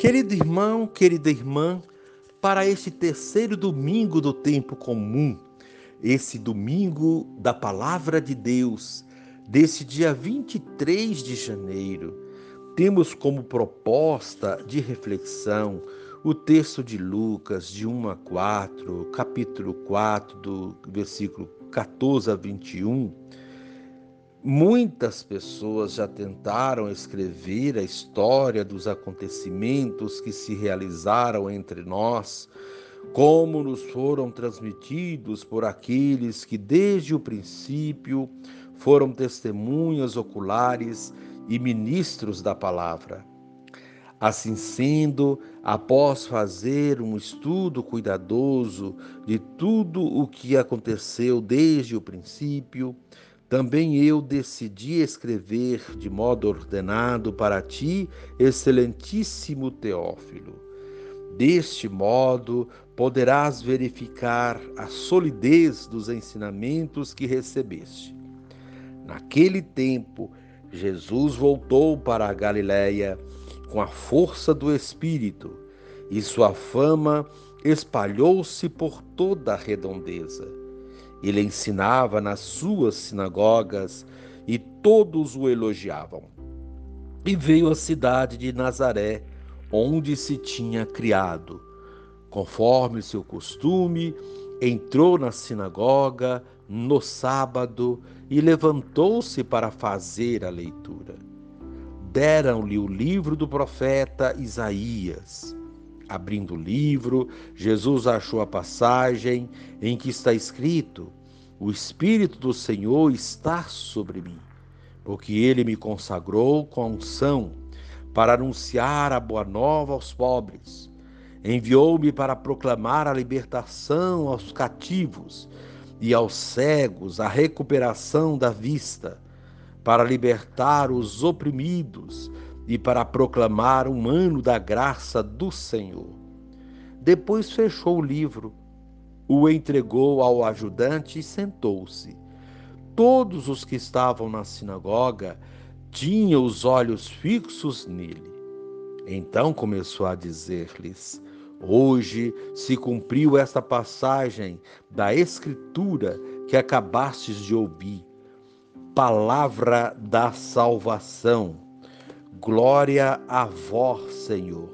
Querido irmão, querida irmã, para este terceiro domingo do tempo comum, esse domingo da Palavra de Deus, desse dia 23 de janeiro, temos como proposta de reflexão o texto de Lucas, de 1 a 4, capítulo 4, do versículo 14 a 21. Muitas pessoas já tentaram escrever a história dos acontecimentos que se realizaram entre nós, como nos foram transmitidos por aqueles que desde o princípio foram testemunhas oculares e ministros da palavra. Assim sendo, após fazer um estudo cuidadoso de tudo o que aconteceu desde o princípio, também eu decidi escrever de modo ordenado para ti, excelentíssimo Teófilo. Deste modo, poderás verificar a solidez dos ensinamentos que recebeste. Naquele tempo, Jesus voltou para a Galiléia com a força do Espírito, e sua fama espalhou-se por toda a redondeza. Ele ensinava nas suas sinagogas e todos o elogiavam. E veio à cidade de Nazaré, onde se tinha criado. Conforme seu costume, entrou na sinagoga no sábado e levantou-se para fazer a leitura deram-lhe o livro do profeta Isaías. Abrindo o livro, Jesus achou a passagem em que está escrito: O Espírito do Senhor está sobre mim, porque ele me consagrou com a unção para anunciar a boa nova aos pobres. Enviou-me para proclamar a libertação aos cativos e aos cegos a recuperação da vista para libertar os oprimidos e para proclamar um ano da graça do Senhor. Depois fechou o livro, o entregou ao ajudante e sentou-se. Todos os que estavam na sinagoga tinham os olhos fixos nele. Então começou a dizer-lhes: Hoje se cumpriu esta passagem da Escritura que acabastes de ouvir palavra da salvação. Glória a vós, Senhor.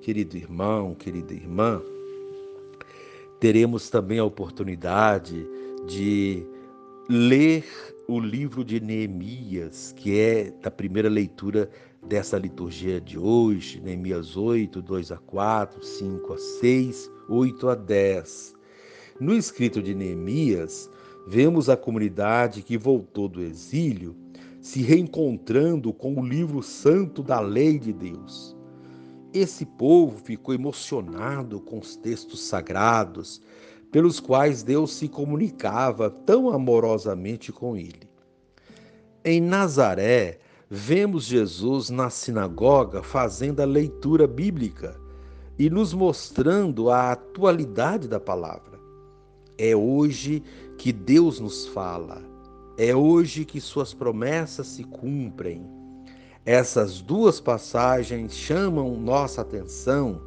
Querido irmão, querida irmã, teremos também a oportunidade de ler o livro de Neemias, que é da primeira leitura dessa liturgia de hoje, Neemias 8, 2 a 4, 5 a 6, 8 a 10. No escrito de Neemias, vemos a comunidade que voltou do exílio se reencontrando com o livro santo da lei de Deus. Esse povo ficou emocionado com os textos sagrados, pelos quais Deus se comunicava tão amorosamente com ele. Em Nazaré, vemos Jesus na sinagoga fazendo a leitura bíblica e nos mostrando a atualidade da palavra. É hoje que Deus nos fala, é hoje que Suas promessas se cumprem. Essas duas passagens chamam nossa atenção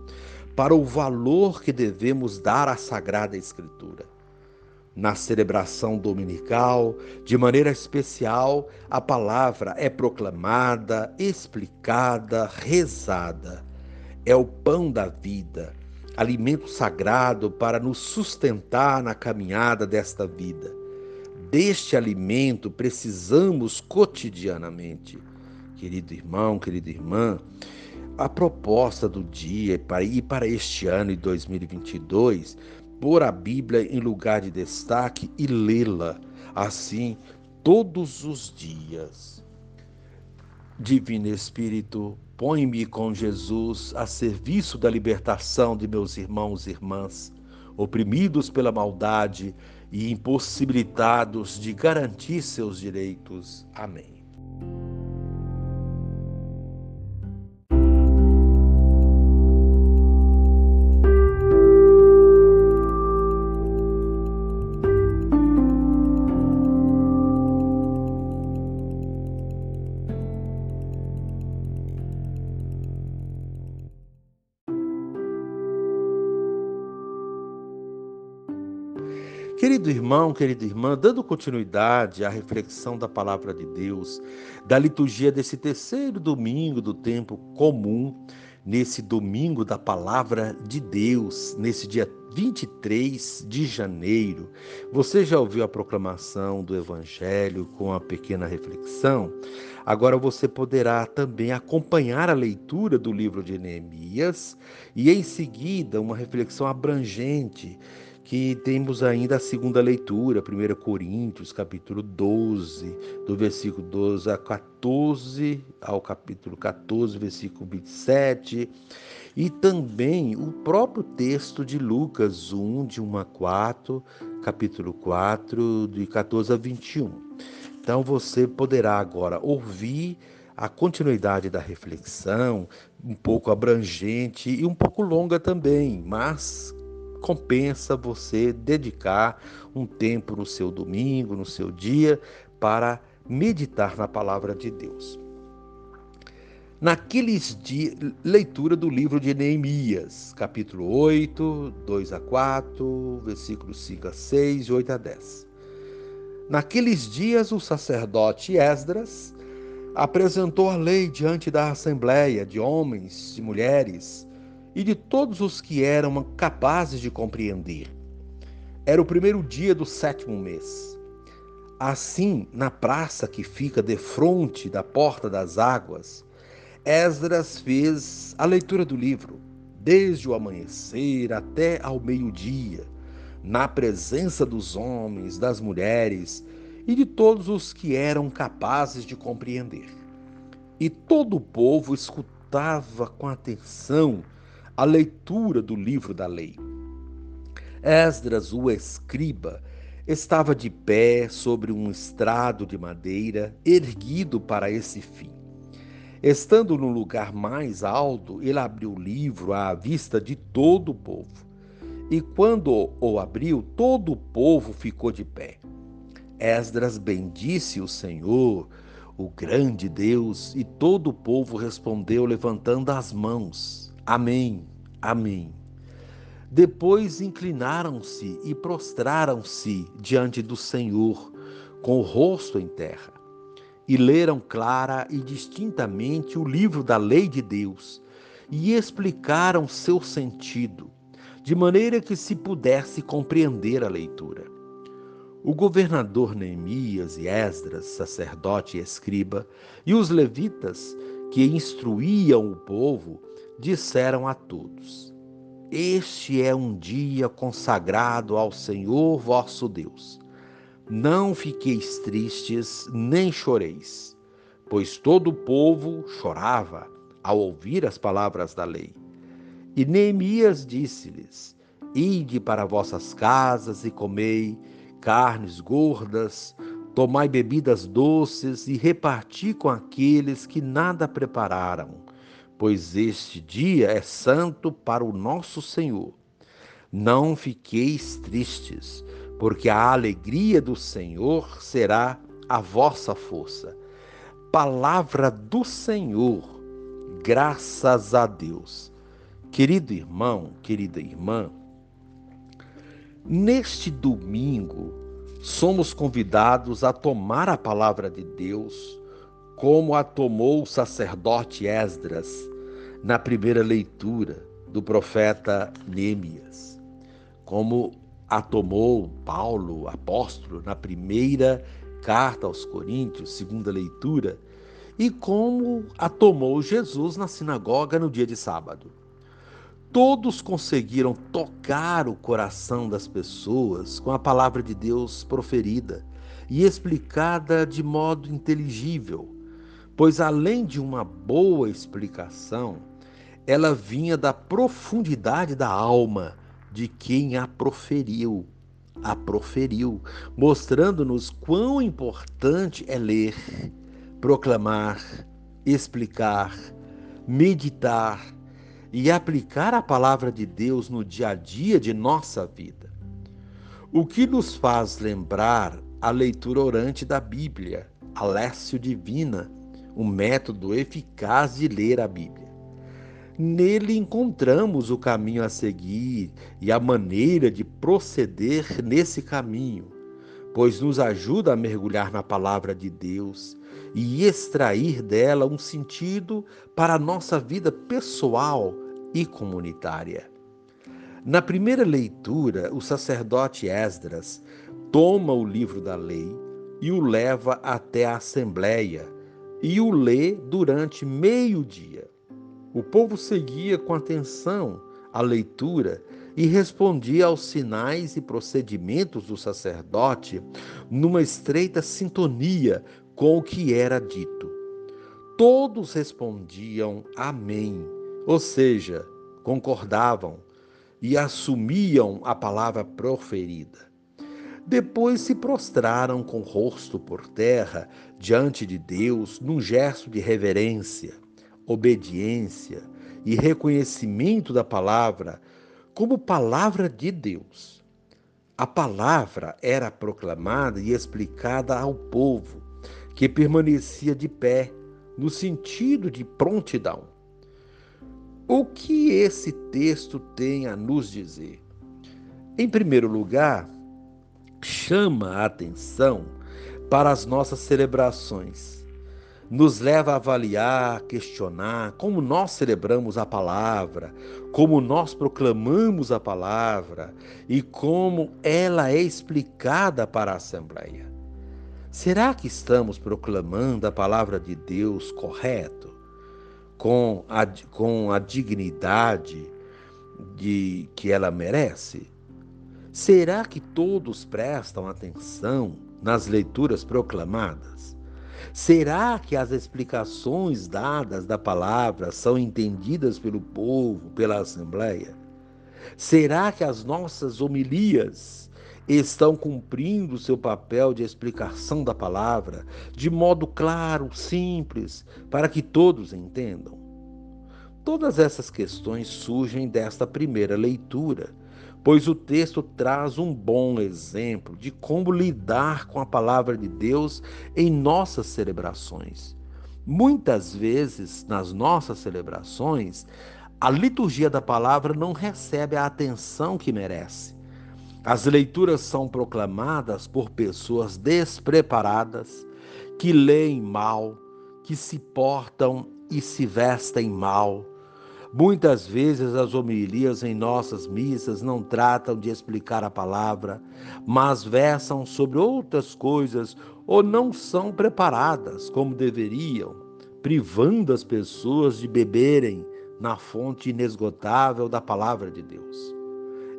para o valor que devemos dar à Sagrada Escritura. Na celebração dominical, de maneira especial, a palavra é proclamada, explicada, rezada. É o pão da vida alimento sagrado para nos sustentar na caminhada desta vida. Deste alimento precisamos cotidianamente. Querido irmão, querida irmã, a proposta do dia para ir para este ano de 2022, pôr a Bíblia em lugar de destaque e lê-la assim todos os dias. Divino Espírito, Põe-me com Jesus a serviço da libertação de meus irmãos e irmãs, oprimidos pela maldade e impossibilitados de garantir seus direitos. Amém. Querido irmão, querida irmã, dando continuidade à reflexão da palavra de Deus, da liturgia desse terceiro domingo do tempo comum, nesse domingo da palavra de Deus, nesse dia 23 de janeiro. Você já ouviu a proclamação do Evangelho com a pequena reflexão? Agora você poderá também acompanhar a leitura do livro de Neemias e, em seguida, uma reflexão abrangente que temos ainda a segunda leitura, 1 Coríntios, capítulo 12, do versículo 12 a 14, ao capítulo 14, versículo 27, e também o próprio texto de Lucas 1, de 1 a 4, capítulo 4, de 14 a 21. Então você poderá agora ouvir a continuidade da reflexão, um pouco abrangente e um pouco longa também, mas compensa você dedicar um tempo no seu domingo, no seu dia, para meditar na palavra de Deus. Naqueles dias, leitura do livro de Neemias, capítulo 8, 2 a 4, versículos 5 a 6 e 8 a 10. Naqueles dias, o sacerdote Esdras apresentou a lei diante da assembleia de homens e mulheres e de todos os que eram capazes de compreender. Era o primeiro dia do sétimo mês. Assim, na praça que fica defronte da porta das águas, Esdras fez a leitura do livro, desde o amanhecer até ao meio-dia, na presença dos homens, das mulheres e de todos os que eram capazes de compreender. E todo o povo escutava com atenção a leitura do livro da lei. Esdras, o escriba, estava de pé sobre um estrado de madeira erguido para esse fim. Estando no lugar mais alto, ele abriu o livro à vista de todo o povo. E quando o abriu, todo o povo ficou de pé. Esdras bendisse o Senhor, o grande Deus, e todo o povo respondeu levantando as mãos. Amém, amém. Depois inclinaram-se e prostraram-se diante do Senhor, com o rosto em terra, e leram clara e distintamente o livro da lei de Deus, e explicaram seu sentido, de maneira que se pudesse compreender a leitura. O governador Neemias e Esdras, sacerdote e escriba, e os levitas, que instruíam o povo, disseram a todos: Este é um dia consagrado ao Senhor vosso Deus. Não fiqueis tristes, nem choreis, pois todo o povo chorava ao ouvir as palavras da lei. E Neemias disse-lhes: Ide para vossas casas e comei carnes gordas, tomai bebidas doces e reparti com aqueles que nada prepararam pois este dia é santo para o nosso Senhor. Não fiqueis tristes, porque a alegria do Senhor será a vossa força. Palavra do Senhor, graças a Deus. Querido irmão, querida irmã, neste domingo somos convidados a tomar a palavra de Deus como a tomou o sacerdote Esdras na primeira leitura do profeta Neemias, como a tomou Paulo, apóstolo, na primeira carta aos Coríntios, segunda leitura, e como a tomou Jesus na sinagoga no dia de sábado. Todos conseguiram tocar o coração das pessoas com a palavra de Deus proferida e explicada de modo inteligível, pois além de uma boa explicação, ela vinha da profundidade da alma de quem a proferiu, a proferiu, mostrando-nos quão importante é ler, proclamar, explicar, meditar e aplicar a palavra de Deus no dia a dia de nossa vida. O que nos faz lembrar a leitura orante da Bíblia, a Lécio Divina, um método eficaz de ler a Bíblia. Nele encontramos o caminho a seguir e a maneira de proceder nesse caminho, pois nos ajuda a mergulhar na palavra de Deus e extrair dela um sentido para a nossa vida pessoal e comunitária. Na primeira leitura, o sacerdote Esdras toma o livro da lei e o leva até a assembleia e o lê durante meio-dia. O povo seguia com atenção a leitura e respondia aos sinais e procedimentos do sacerdote numa estreita sintonia com o que era dito. Todos respondiam Amém, ou seja, concordavam e assumiam a palavra proferida. Depois se prostraram com o rosto por terra diante de Deus num gesto de reverência obediência e reconhecimento da palavra como palavra de Deus. A palavra era proclamada e explicada ao povo, que permanecia de pé, no sentido de prontidão. O que esse texto tem a nos dizer? Em primeiro lugar, chama a atenção para as nossas celebrações nos leva a avaliar, questionar como nós celebramos a palavra, como nós proclamamos a palavra e como ela é explicada para a Assembleia. Será que estamos proclamando a palavra de Deus correto, com a, com a dignidade de que ela merece? Será que todos prestam atenção nas leituras proclamadas? Será que as explicações dadas da palavra são entendidas pelo povo, pela Assembleia? Será que as nossas homilias estão cumprindo seu papel de explicação da palavra de modo claro, simples, para que todos entendam? Todas essas questões surgem desta primeira leitura pois o texto traz um bom exemplo de como lidar com a palavra de Deus em nossas celebrações. Muitas vezes, nas nossas celebrações, a liturgia da palavra não recebe a atenção que merece. As leituras são proclamadas por pessoas despreparadas, que leem mal, que se portam e se vestem mal Muitas vezes as homilias em nossas missas não tratam de explicar a palavra, mas versam sobre outras coisas ou não são preparadas como deveriam, privando as pessoas de beberem na fonte inesgotável da palavra de Deus.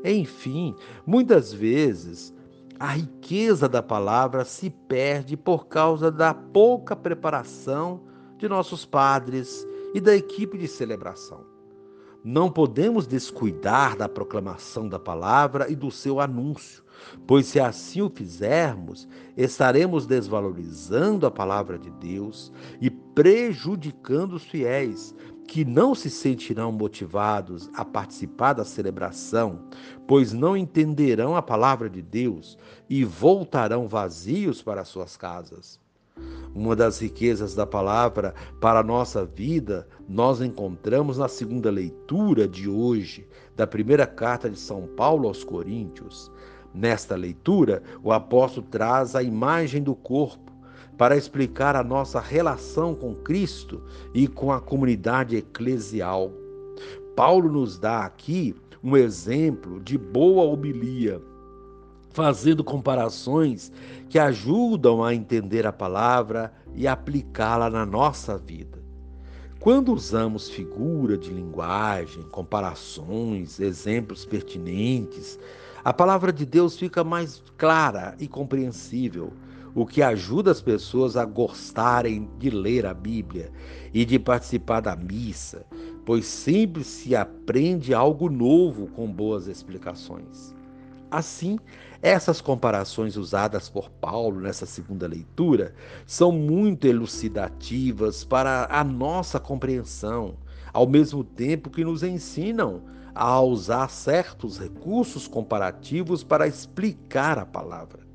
Enfim, muitas vezes a riqueza da palavra se perde por causa da pouca preparação de nossos padres e da equipe de celebração. Não podemos descuidar da proclamação da palavra e do seu anúncio, pois se assim o fizermos, estaremos desvalorizando a palavra de Deus e prejudicando os fiéis, que não se sentirão motivados a participar da celebração, pois não entenderão a palavra de Deus e voltarão vazios para suas casas. Uma das riquezas da palavra para a nossa vida nós encontramos na segunda leitura de hoje da primeira carta de São Paulo aos Coríntios. Nesta leitura, o apóstolo traz a imagem do corpo para explicar a nossa relação com Cristo e com a comunidade eclesial. Paulo nos dá aqui um exemplo de boa homilia fazendo comparações que ajudam a entender a palavra e aplicá-la na nossa vida. Quando usamos figura de linguagem, comparações, exemplos pertinentes, a palavra de Deus fica mais clara e compreensível, o que ajuda as pessoas a gostarem de ler a Bíblia e de participar da missa, pois sempre se aprende algo novo com boas explicações. Assim, essas comparações usadas por Paulo nessa segunda leitura são muito elucidativas para a nossa compreensão, ao mesmo tempo que nos ensinam a usar certos recursos comparativos para explicar a palavra.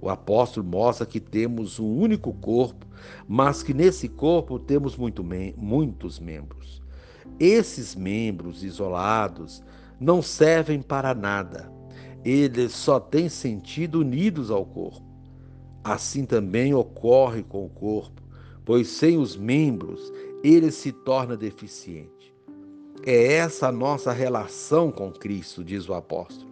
O apóstolo mostra que temos um único corpo, mas que nesse corpo temos muito, muitos membros. Esses membros isolados não servem para nada. Eles só têm sentido unidos ao corpo. Assim também ocorre com o corpo, pois sem os membros ele se torna deficiente. É essa a nossa relação com Cristo, diz o apóstolo.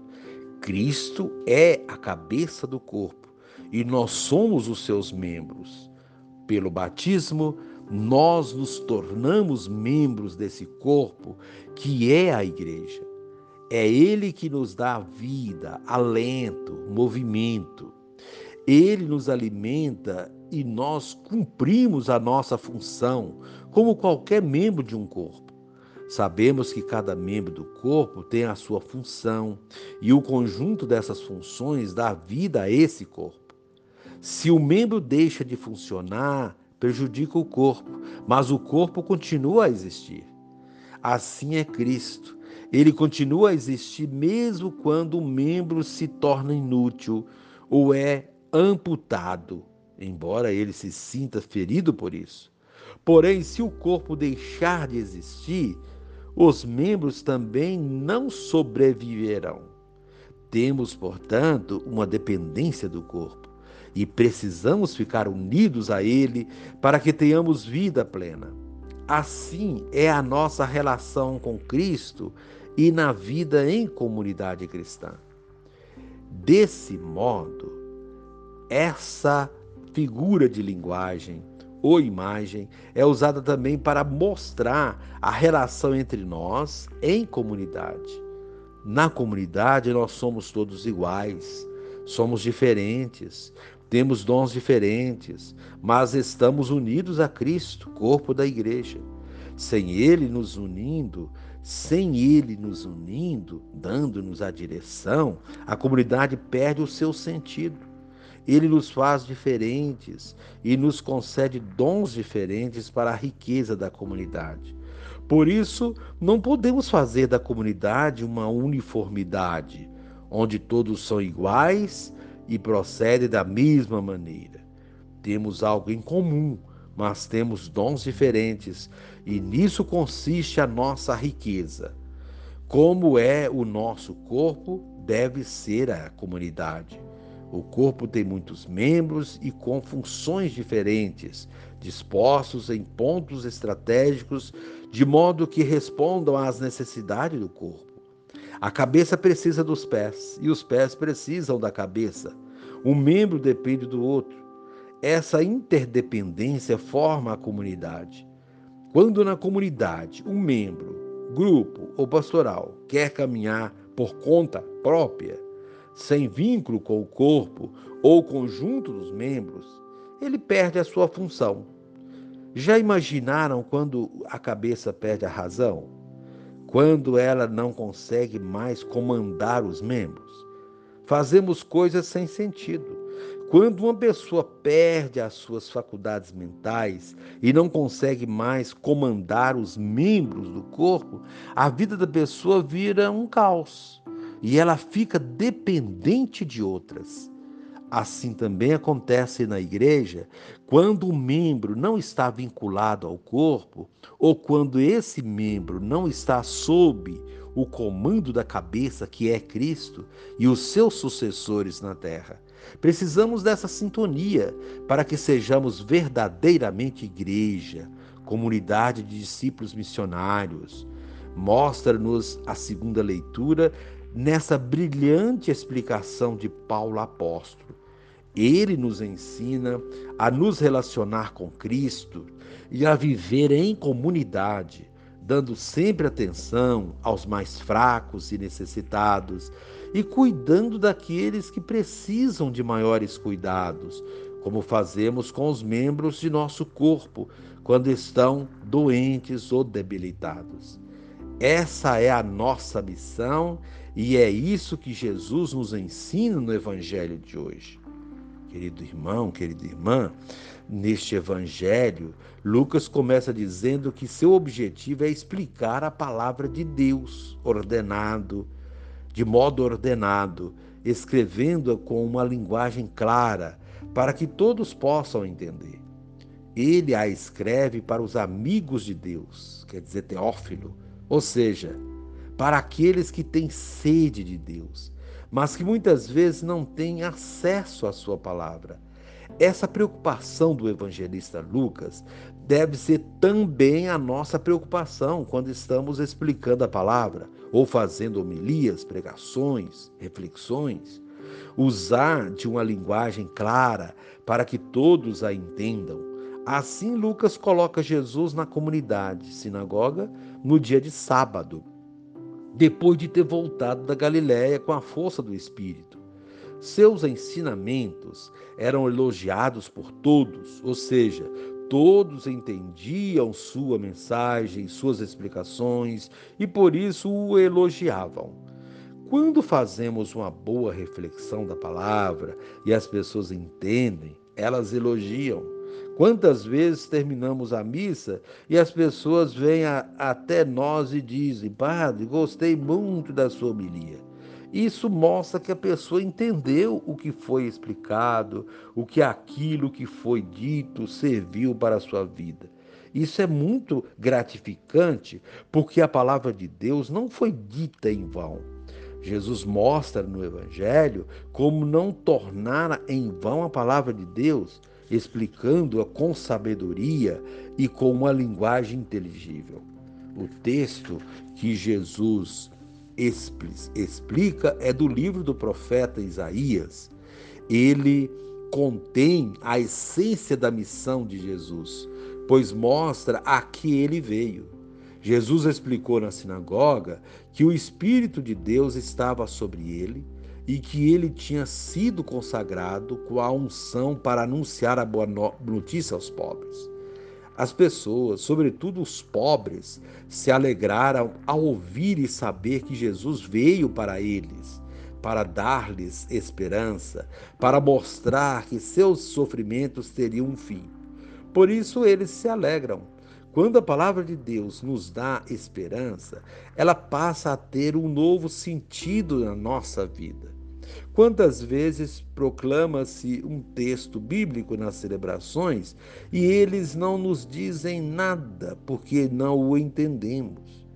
Cristo é a cabeça do corpo e nós somos os seus membros. Pelo batismo, nós nos tornamos membros desse corpo que é a igreja. É ele que nos dá vida, alento, movimento. Ele nos alimenta e nós cumprimos a nossa função como qualquer membro de um corpo. Sabemos que cada membro do corpo tem a sua função e o conjunto dessas funções dá vida a esse corpo. Se o membro deixa de funcionar, prejudica o corpo, mas o corpo continua a existir. Assim é Cristo. Ele continua a existir mesmo quando o membro se torna inútil ou é amputado, embora ele se sinta ferido por isso. Porém, se o corpo deixar de existir, os membros também não sobreviverão. Temos, portanto, uma dependência do corpo e precisamos ficar unidos a ele para que tenhamos vida plena. Assim é a nossa relação com Cristo e na vida em comunidade cristã. Desse modo, essa figura de linguagem ou imagem é usada também para mostrar a relação entre nós em comunidade. Na comunidade, nós somos todos iguais, somos diferentes, temos dons diferentes, mas estamos unidos a Cristo, corpo da igreja. Sem Ele nos unindo, sem Ele nos unindo, dando-nos a direção, a comunidade perde o seu sentido. Ele nos faz diferentes e nos concede dons diferentes para a riqueza da comunidade. Por isso, não podemos fazer da comunidade uma uniformidade, onde todos são iguais e procedem da mesma maneira. Temos algo em comum, mas temos dons diferentes, e nisso consiste a nossa riqueza. Como é o nosso corpo, deve ser a comunidade. O corpo tem muitos membros e com funções diferentes, dispostos em pontos estratégicos, de modo que respondam às necessidades do corpo. A cabeça precisa dos pés e os pés precisam da cabeça. Um membro depende do outro. Essa interdependência forma a comunidade. Quando na comunidade um membro, grupo ou pastoral quer caminhar por conta própria, sem vínculo com o corpo ou conjunto dos membros, ele perde a sua função. Já imaginaram quando a cabeça perde a razão? Quando ela não consegue mais comandar os membros? Fazemos coisas sem sentido. Quando uma pessoa perde as suas faculdades mentais e não consegue mais comandar os membros do corpo, a vida da pessoa vira um caos e ela fica dependente de outras. Assim também acontece na igreja quando o membro não está vinculado ao corpo ou quando esse membro não está sob o comando da cabeça que é Cristo e os seus sucessores na terra. Precisamos dessa sintonia para que sejamos verdadeiramente igreja, comunidade de discípulos missionários. Mostra-nos a segunda leitura nessa brilhante explicação de Paulo apóstolo. Ele nos ensina a nos relacionar com Cristo e a viver em comunidade, dando sempre atenção aos mais fracos e necessitados e cuidando daqueles que precisam de maiores cuidados, como fazemos com os membros de nosso corpo quando estão doentes ou debilitados. Essa é a nossa missão e é isso que Jesus nos ensina no Evangelho de hoje. Querido irmão, querida irmã, neste Evangelho, Lucas começa dizendo que seu objetivo é explicar a palavra de Deus ordenado, de modo ordenado, escrevendo-a com uma linguagem clara, para que todos possam entender. Ele a escreve para os amigos de Deus, quer dizer, Teófilo, Ou seja, para aqueles que têm sede de Deus, mas que muitas vezes não têm acesso à Sua palavra. Essa preocupação do evangelista Lucas deve ser também a nossa preocupação quando estamos explicando a palavra ou fazendo homilias, pregações, reflexões. Usar de uma linguagem clara para que todos a entendam. Assim, Lucas coloca Jesus na comunidade, sinagoga, no dia de sábado, depois de ter voltado da Galiléia com a força do Espírito. Seus ensinamentos eram elogiados por todos, ou seja, todos entendiam sua mensagem, suas explicações e por isso o elogiavam. Quando fazemos uma boa reflexão da palavra e as pessoas entendem, elas elogiam. Quantas vezes terminamos a missa e as pessoas vêm a, até nós e dizem: Padre, gostei muito da sua homilia. Isso mostra que a pessoa entendeu o que foi explicado, o que aquilo que foi dito serviu para a sua vida. Isso é muito gratificante, porque a palavra de Deus não foi dita em vão. Jesus mostra no Evangelho como não tornar em vão a palavra de Deus, explicando-a com sabedoria e com uma linguagem inteligível. O texto que Jesus explica é do livro do profeta Isaías. Ele contém a essência da missão de Jesus, pois mostra a que ele veio. Jesus explicou na sinagoga que o Espírito de Deus estava sobre ele e que ele tinha sido consagrado com a unção para anunciar a boa notícia aos pobres. As pessoas, sobretudo os pobres, se alegraram ao ouvir e saber que Jesus veio para eles, para dar-lhes esperança, para mostrar que seus sofrimentos teriam um fim. Por isso eles se alegram. Quando a palavra de Deus nos dá esperança, ela passa a ter um novo sentido na nossa vida. Quantas vezes proclama-se um texto bíblico nas celebrações e eles não nos dizem nada porque não o entendemos?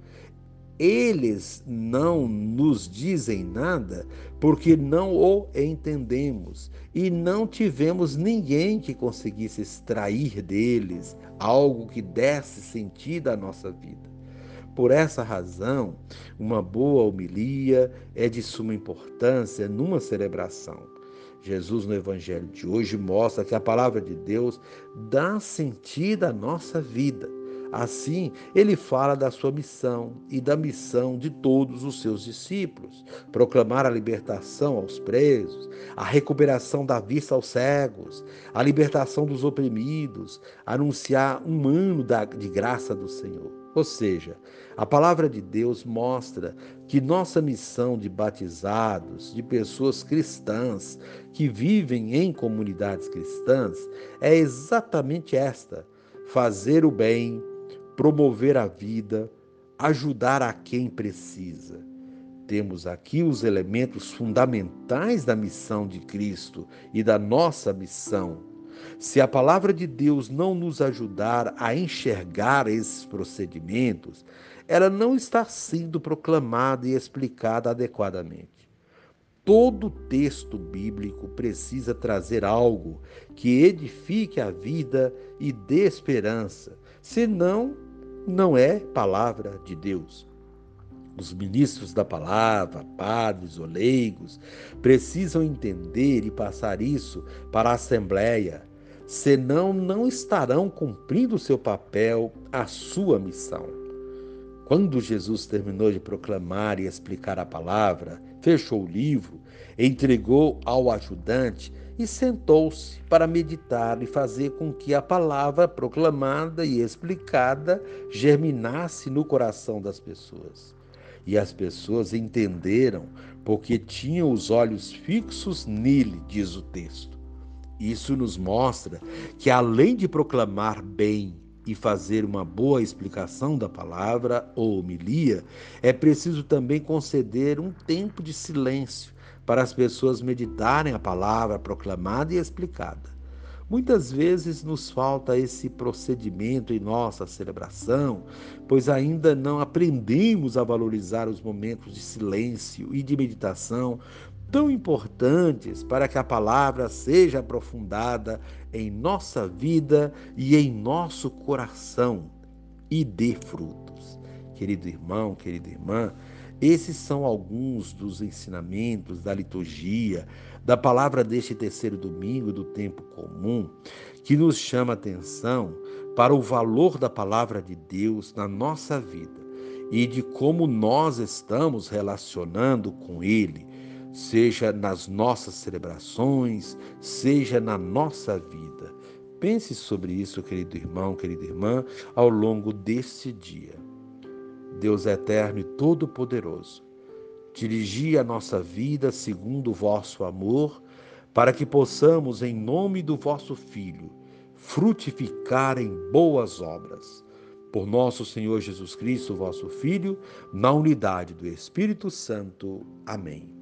Eles não nos dizem nada porque não o entendemos e não tivemos ninguém que conseguisse extrair deles algo que desse sentido à nossa vida. Por essa razão, uma boa homilia é de suma importância numa celebração. Jesus, no Evangelho de hoje, mostra que a palavra de Deus dá sentido à nossa vida. Assim, ele fala da sua missão e da missão de todos os seus discípulos: proclamar a libertação aos presos, a recuperação da vista aos cegos, a libertação dos oprimidos, anunciar um ano de graça do Senhor. Ou seja, a palavra de Deus mostra que nossa missão de batizados, de pessoas cristãs que vivem em comunidades cristãs, é exatamente esta: fazer o bem, promover a vida, ajudar a quem precisa. Temos aqui os elementos fundamentais da missão de Cristo e da nossa missão se a palavra de Deus não nos ajudar a enxergar esses procedimentos, ela não está sendo proclamada e explicada adequadamente. Todo texto bíblico precisa trazer algo que edifique a vida e dê esperança, senão, não é palavra de Deus. Os ministros da palavra, padres ou leigos, precisam entender e passar isso para a Assembleia, senão não estarão cumprindo o seu papel, a sua missão. Quando Jesus terminou de proclamar e explicar a palavra, fechou o livro, entregou ao ajudante e sentou-se para meditar e fazer com que a palavra proclamada e explicada germinasse no coração das pessoas. E as pessoas entenderam porque tinham os olhos fixos nele, diz o texto. Isso nos mostra que, além de proclamar bem e fazer uma boa explicação da palavra ou homilia, é preciso também conceder um tempo de silêncio para as pessoas meditarem a palavra proclamada e explicada. Muitas vezes nos falta esse procedimento em nossa celebração, pois ainda não aprendemos a valorizar os momentos de silêncio e de meditação tão importantes para que a palavra seja aprofundada em nossa vida e em nosso coração e dê frutos. Querido irmão, querida irmã, esses são alguns dos ensinamentos da liturgia, da palavra deste terceiro domingo do tempo comum, que nos chama a atenção para o valor da palavra de Deus na nossa vida e de como nós estamos relacionando com Ele, seja nas nossas celebrações, seja na nossa vida. Pense sobre isso, querido irmão, querida irmã, ao longo deste dia. Deus eterno e todo-poderoso, dirigi a nossa vida segundo o vosso amor, para que possamos, em nome do vosso Filho, frutificar em boas obras. Por nosso Senhor Jesus Cristo, vosso Filho, na unidade do Espírito Santo. Amém.